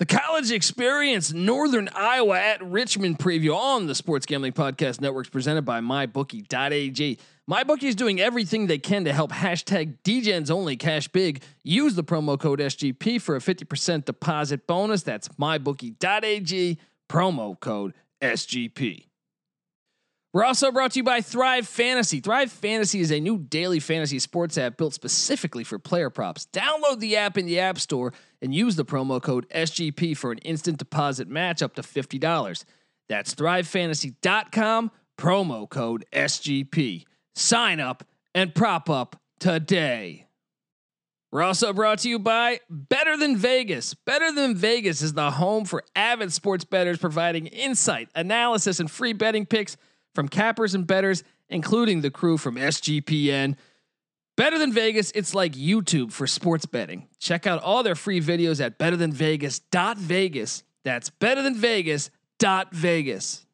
The college experience, Northern Iowa at Richmond preview on the Sports Gambling Podcast Networks presented by MyBookie.ag. MyBookie is doing everything they can to help hashtag DGens only cash big. Use the promo code SGP for a 50% deposit bonus. That's MyBookie.ag, promo code SGP. We're also brought to you by Thrive Fantasy. Thrive Fantasy is a new daily fantasy sports app built specifically for player props. Download the app in the App Store and use the promo code SGP for an instant deposit match up to $50. That's thrivefantasy.com, promo code SGP. Sign up and prop up today. We're also brought to you by Better Than Vegas. Better Than Vegas is the home for avid sports bettors providing insight, analysis, and free betting picks from cappers and betters, including the crew from SGPN. Better Than Vegas, it's like YouTube for sports betting. Check out all their free videos at betterthanvegas.vegas. That's betterthanvegas.vegas.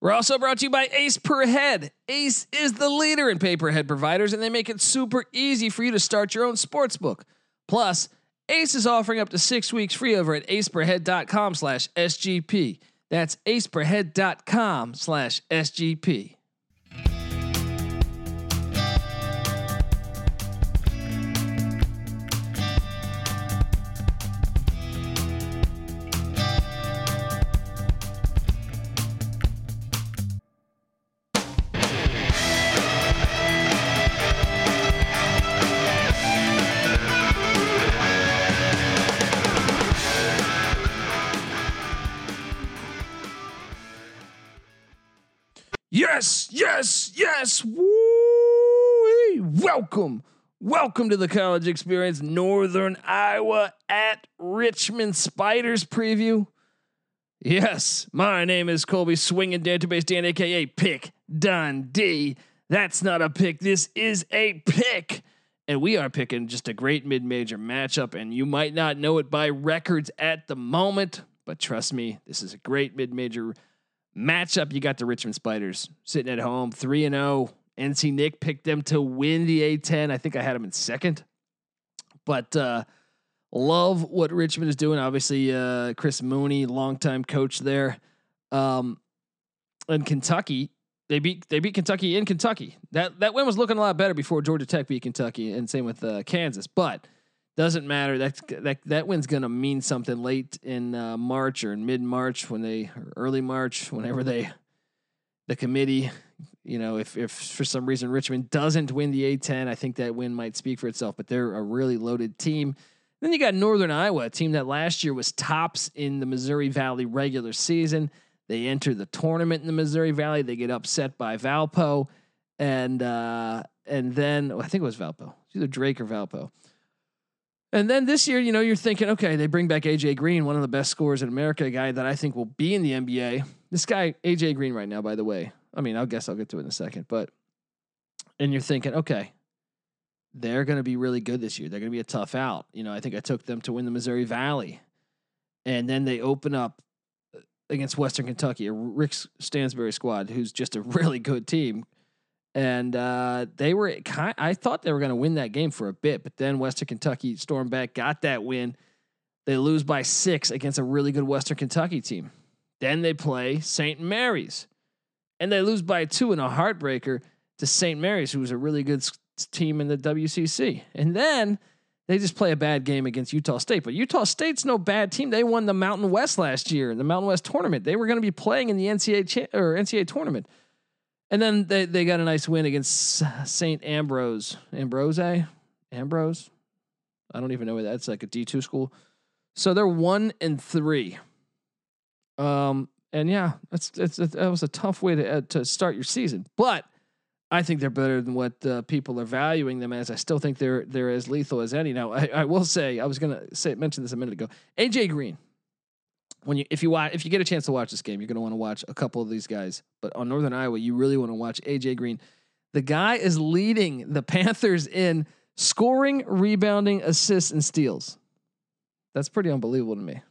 We're also brought to you by Ace Per Head. Ace is the leader in pay per head providers, and they make it super easy for you to start your own sports book. Plus, Ace is offering up to six weeks free over at aceperhead.com slash SGP. That's aceperhead.com slash SGP. Yes, yes. Woo! Welcome. Welcome to the college experience, Northern Iowa at Richmond Spiders preview. Yes, my name is Colby Swinging Database Dan, aka Pick Dundee. That's not a pick. This is a pick. And we are picking just a great mid major matchup. And you might not know it by records at the moment, but trust me, this is a great mid major matchup. You got the Richmond Spiders sitting at home, 3 and 0. NC Nick picked them to win the A10. I think I had them in second. But uh, love what Richmond is doing. Obviously, uh, Chris Mooney, longtime coach there. Um, and Kentucky, they beat they beat Kentucky in Kentucky. That that win was looking a lot better before Georgia Tech beat Kentucky, and same with uh, Kansas. But doesn't matter. That that that win's gonna mean something late in uh, March or in mid March when they early March whenever they the committee. You know, if if for some reason Richmond doesn't win the A10, I think that win might speak for itself. But they're a really loaded team. Then you got Northern Iowa, a team that last year was tops in the Missouri Valley regular season. They enter the tournament in the Missouri Valley. They get upset by Valpo, and uh, and then I think it was Valpo, either Drake or Valpo. And then this year, you know, you're thinking, okay, they bring back AJ Green, one of the best scorers in America, a guy that I think will be in the NBA. This guy, AJ Green, right now, by the way. I mean, I guess I'll get to it in a second, but and you're thinking, okay, they're going to be really good this year. They're going to be a tough out. You know, I think I took them to win the Missouri Valley, and then they open up uh, against Western Kentucky, a Rick Stansbury squad, who's just a really good team and uh, they were kind. I thought they were going to win that game for a bit, but then Western Kentucky stormed back, got that win. They lose by six against a really good Western Kentucky team. Then they play St. Mary's, and they lose by two in a heartbreaker to St. Mary's, who was a really good team in the WCC. And then they just play a bad game against Utah State. But Utah State's no bad team. They won the Mountain West last year in the Mountain West tournament. They were going to be playing in the NCAA cha- or NCAA tournament. And then they, they got a nice win against St. Ambrose. Ambrose? Ambrose? I don't even know where that's like a D2 school. So they're one and three. Um, and yeah, that's, that was a tough way to uh, to start your season, but I think they're better than what uh, people are valuing them as. I still think they're they're as lethal as any. Now, I, I will say I was gonna say mention this a minute ago. AJ Green, when you if you watch if you get a chance to watch this game, you're going to want to watch a couple of these guys. But on Northern Iowa, you really want to watch AJ Green. The guy is leading the Panthers in scoring, rebounding, assists, and steals. That's pretty unbelievable to me.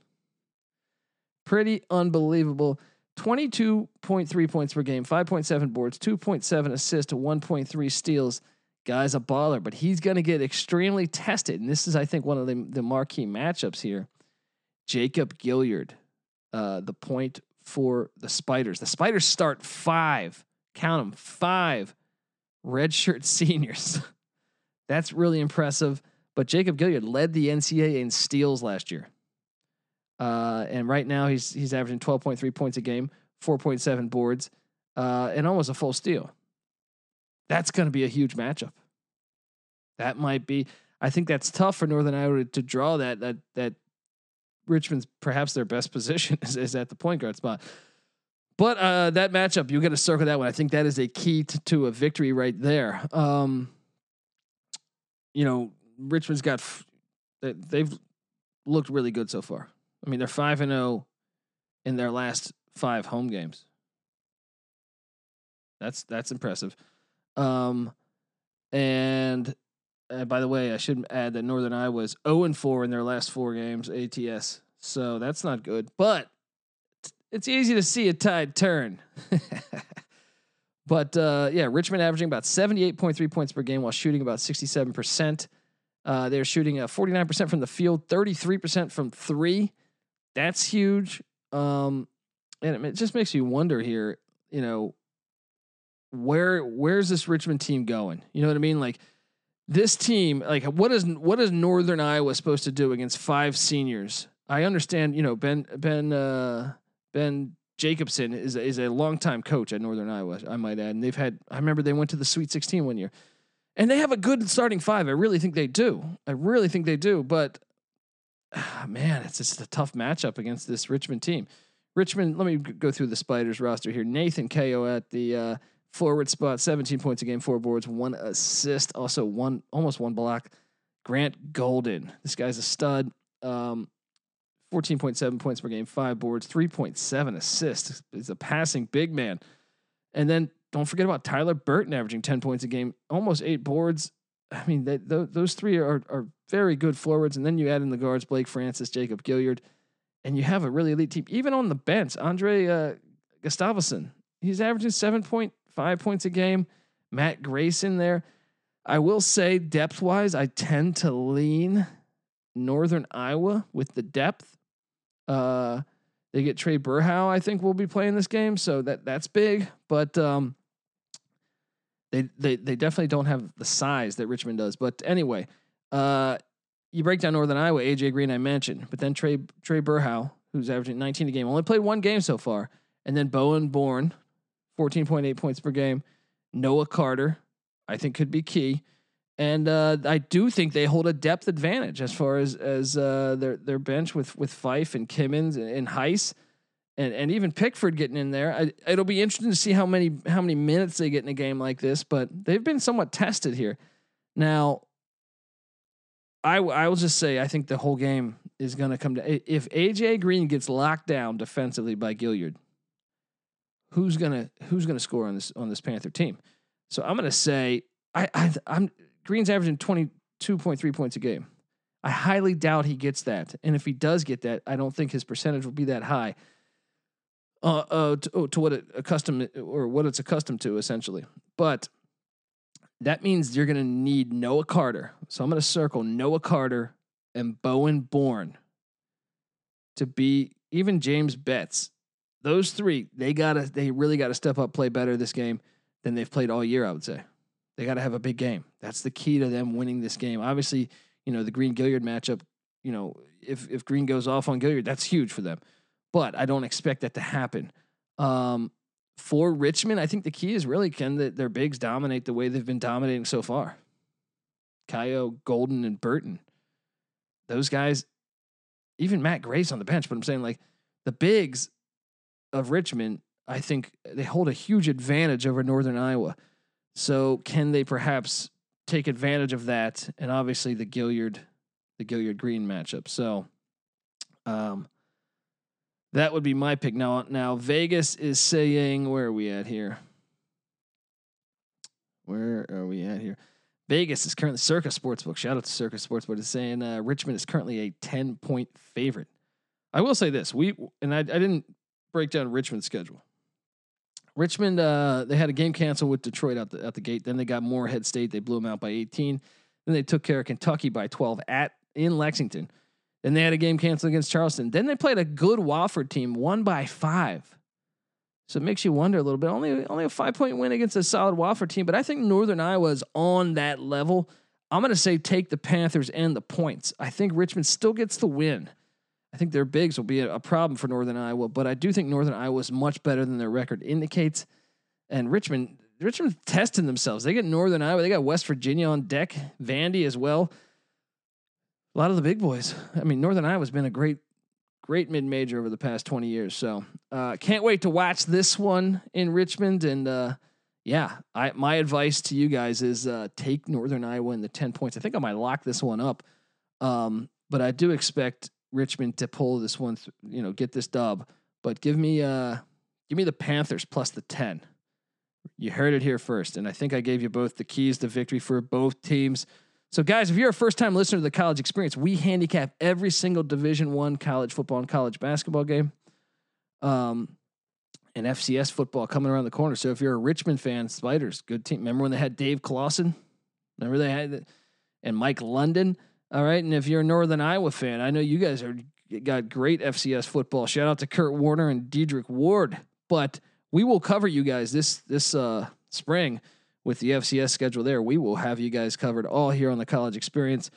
Pretty unbelievable. 22.3 points per game, 5.7 boards, 2.7 assists, 1.3 steals. Guy's a baller, but he's going to get extremely tested. And this is, I think, one of the, the marquee matchups here Jacob Gilyard, uh, the point for the Spiders. The Spiders start five, count them, five redshirt seniors. That's really impressive. But Jacob Gilyard led the NCAA in steals last year. Uh, and right now he's he's averaging 12.3 points a game, 4.7 boards, uh, and almost a full steal. That's going to be a huge matchup. That might be. I think that's tough for Northern Iowa to draw that that that Richmond's perhaps their best position is, is at the point guard spot. But uh, that matchup, you got to circle that one. I think that is a key to, to a victory right there. Um, you know, Richmond's got f- they've looked really good so far. I mean, they're five and zero oh in their last five home games. That's that's impressive. Um, and uh, by the way, I should add that Northern Iowa was zero and four in their last four games ATS. So that's not good. But it's easy to see a tide turn. but uh, yeah, Richmond averaging about seventy eight point three points per game while shooting about sixty seven percent. Uh, they're shooting a 49% from the field, 33% from three. That's huge. Um, and it just makes you wonder here, you know, where where's this Richmond team going? You know what I mean? Like this team, like what is what is Northern Iowa supposed to do against five seniors? I understand, you know, Ben Ben uh, Ben Jacobson is is a longtime coach at Northern Iowa, I might add, and they've had. I remember they went to the Sweet 16 one year, and they have a good starting five. I really think they do. I really think they do. But ah, man, it's just a tough matchup against this Richmond team. Richmond, let me go through the Spiders roster here. Nathan Cayo at the uh, forward spot, 17 points a game, four boards, one assist, also one almost one block. Grant Golden, this guy's a stud. Um, 14.7 points per game, five boards, 3.7 assists. He's a passing big man. And then don't forget about Tyler Burton averaging 10 points a game, almost eight boards. I mean, they, th- those three are, are very good forwards. And then you add in the guards, Blake Francis, Jacob Gilyard, and you have a really elite team. Even on the bench, Andre uh, he's averaging 7.5 points a game. Matt Grayson there. I will say, depth wise, I tend to lean Northern Iowa with the depth. Uh, they get Trae Berhow, I think, will be playing this game, so that that's big. But um, they they they definitely don't have the size that Richmond does. But anyway, uh, you break down Northern Iowa, AJ Green I mentioned, but then Trey Trae Berhow, who's averaging 19 a game, only played one game so far, and then Bowen Born, 14.8 points per game. Noah Carter, I think could be key. And uh, I do think they hold a depth advantage as far as as uh, their their bench with with Phyfe and Kimmins and, and Heise and and even Pickford getting in there. I, it'll be interesting to see how many how many minutes they get in a game like this, but they've been somewhat tested here. Now, I I will just say I think the whole game is going to come to if AJ Green gets locked down defensively by Gilyard, who's gonna who's gonna score on this on this Panther team? So I'm gonna say I, I I'm Green's averaging 22.3 points a game. I highly doubt he gets that, and if he does get that, I don't think his percentage will be that high uh, uh, to, oh, to what it accustomed or what it's accustomed to essentially. But that means you're going to need Noah Carter. So I'm going to circle Noah Carter and Bowen Born to be even James Betts. Those three, they gotta, they really got to step up, play better this game than they've played all year. I would say they got to have a big game. That's the key to them winning this game. Obviously, you know the Green Gilyard matchup. You know if if Green goes off on Gilyard, that's huge for them but I don't expect that to happen. Um, for Richmond, I think the key is really can the, their bigs dominate the way they've been dominating so far. Cayo, Golden, and Burton. Those guys, even Matt Grace on the bench, but I'm saying like the bigs of Richmond, I think they hold a huge advantage over Northern Iowa. So can they perhaps take advantage of that? And obviously the Gilyard, the Gilyard Green matchup. So um, that would be my pick. Now, now Vegas is saying, where are we at here? Where are we at here? Vegas is currently Circa Sportsbook. Shout out to Circa Sportsbook. Is saying uh, Richmond is currently a ten point favorite. I will say this: we and I, I didn't break down Richmond's schedule. Richmond, uh, they had a game canceled with Detroit out the, out the gate. Then they got Morehead State. They blew them out by 18. Then they took care of Kentucky by 12 at in Lexington. Then they had a game canceled against Charleston. Then they played a good Wofford team, won by five. So it makes you wonder a little bit. Only only a five point win against a solid Wofford team, but I think Northern Iowa is on that level. I'm going to say take the Panthers and the points. I think Richmond still gets the win. I think their bigs will be a problem for Northern Iowa, but I do think Northern Iowa is much better than their record indicates. And Richmond, Richmond testing themselves. They get Northern Iowa, they got West Virginia on deck, Vandy as well. A lot of the big boys. I mean, Northern Iowa's been a great, great mid major over the past 20 years. So uh, can't wait to watch this one in Richmond. And uh, yeah, I my advice to you guys is uh, take Northern Iowa in the 10 points. I think I might lock this one up. Um, but I do expect Richmond to pull this one, th- you know, get this dub. But give me uh give me the Panthers plus the 10. You heard it here first. And I think I gave you both the keys to victory for both teams. So, guys, if you're a first time listener to the college experience, we handicap every single Division One college football and college basketball game. Um, and FCS football coming around the corner. So if you're a Richmond fan, Spiders, good team. Remember when they had Dave Clawson? Remember they had and Mike London. All right, and if you're a Northern Iowa fan, I know you guys are got great FCS football. Shout out to Kurt Warner and Dedric Ward. But we will cover you guys this this uh, spring with the FCS schedule. There, we will have you guys covered all here on the College Experience.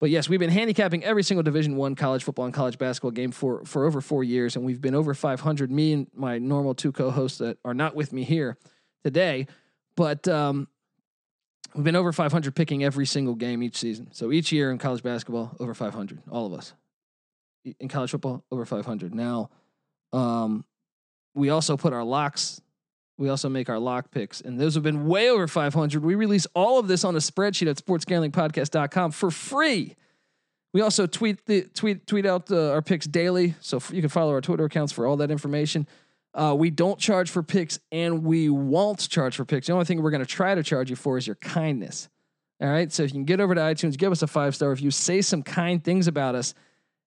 But yes, we've been handicapping every single Division One college football and college basketball game for for over four years, and we've been over 500. Me and my normal two co-hosts that are not with me here today, but um, we've been over 500 picking every single game each season. So each year in college basketball, over 500, all of us. In college football, over 500. Now, um, we also put our locks we also make our lock picks, and those have been way over 500. We release all of this on a spreadsheet at sportsgamblingpodcast.com for free. We also tweet the tweet tweet out uh, our picks daily, so you can follow our Twitter accounts for all that information. Uh, we don't charge for picks, and we won't charge for picks. The only thing we're going to try to charge you for is your kindness. All right, so if you can get over to iTunes, give us a five star review, say some kind things about us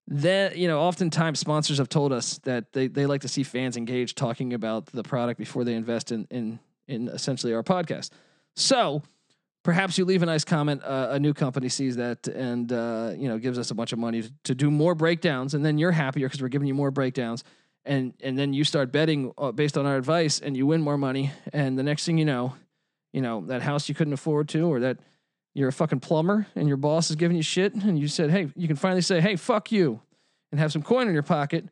that you know oftentimes sponsors have told us that they, they like to see fans engaged talking about the product before they invest in in in essentially our podcast so perhaps you leave a nice comment uh, a new company sees that and uh, you know gives us a bunch of money to, to do more breakdowns and then you're happier because we're giving you more breakdowns and and then you start betting uh, based on our advice and you win more money and the next thing you know you know that house you couldn't afford to or that you're a fucking plumber and your boss is giving you shit and you said, hey, you can finally say, hey, fuck you, and have some coin in your pocket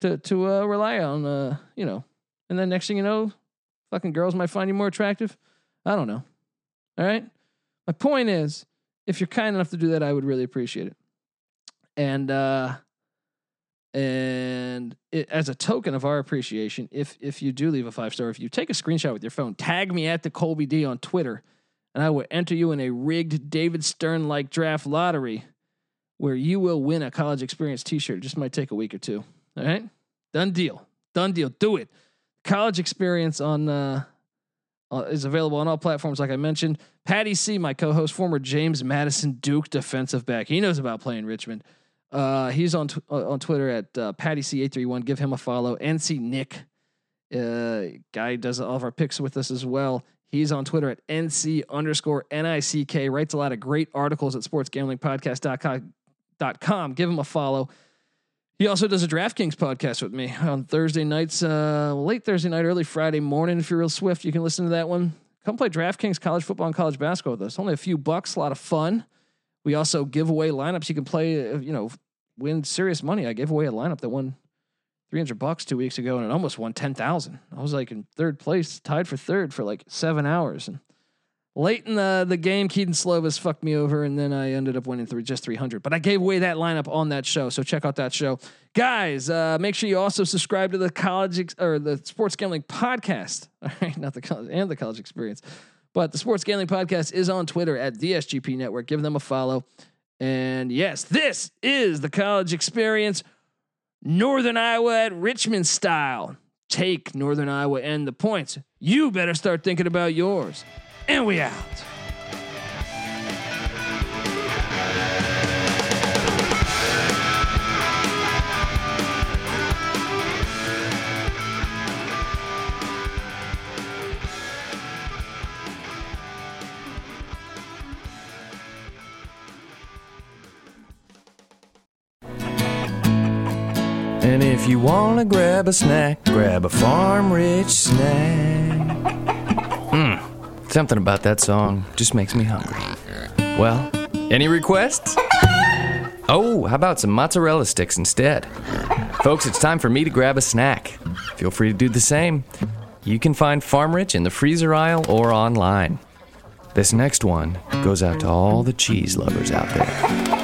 to to uh, rely on, uh, you know. And then next thing you know, fucking girls might find you more attractive. I don't know. All right. My point is, if you're kind enough to do that, I would really appreciate it. And uh, and as a token of our appreciation, if if you do leave a five star, if you take a screenshot with your phone, tag me at the Colby D on Twitter and I will enter you in a rigged David Stern like draft lottery where you will win a college experience t shirt. It just might take a week or two. All right? Done deal. Done deal. Do it. College experience on uh, uh, is available on all platforms, like I mentioned. Patty C, my co-host, former James Madison Duke defensive back. He knows about playing Richmond. Uh, he's on t- uh, on Twitter at uh, Patty C eight three one. Give him a follow. NC Nick, uh, guy does all of our picks with us as well. He's on Twitter at NC underscore NICK, writes a lot of great articles at sportsgamblingpodcast.com. Give him a follow. He also does a DraftKings podcast with me on Thursday nights, uh, late Thursday night, early Friday morning. If you're real swift, you can listen to that one. Come play DraftKings college football and college basketball with us. Only a few bucks, a lot of fun. We also give away lineups. You can play, uh, you know, win serious money. I gave away a lineup that won 300 bucks two weeks ago and it almost won 10,000. I was like in third place, tied for third for like seven hours. And late in the, the game, Kedon Slovis fucked me over and then I ended up winning through just 300. But I gave away that lineup on that show. So check out that show. Guys, uh, make sure you also subscribe to the college ex- or the sports gambling podcast. All right. Not the college and the college experience. But the Sports Gambling Podcast is on Twitter at the SGP Network. Give them a follow. And yes, this is the college experience. Northern Iowa at Richmond style. Take Northern Iowa and the points. You better start thinking about yours. And we out. If you wanna grab a snack, grab a farm rich snack. Hmm, something about that song just makes me hungry. Well, any requests? Oh, how about some mozzarella sticks instead? Folks, it's time for me to grab a snack. Feel free to do the same. You can find Farm Rich in the freezer aisle or online. This next one goes out to all the cheese lovers out there.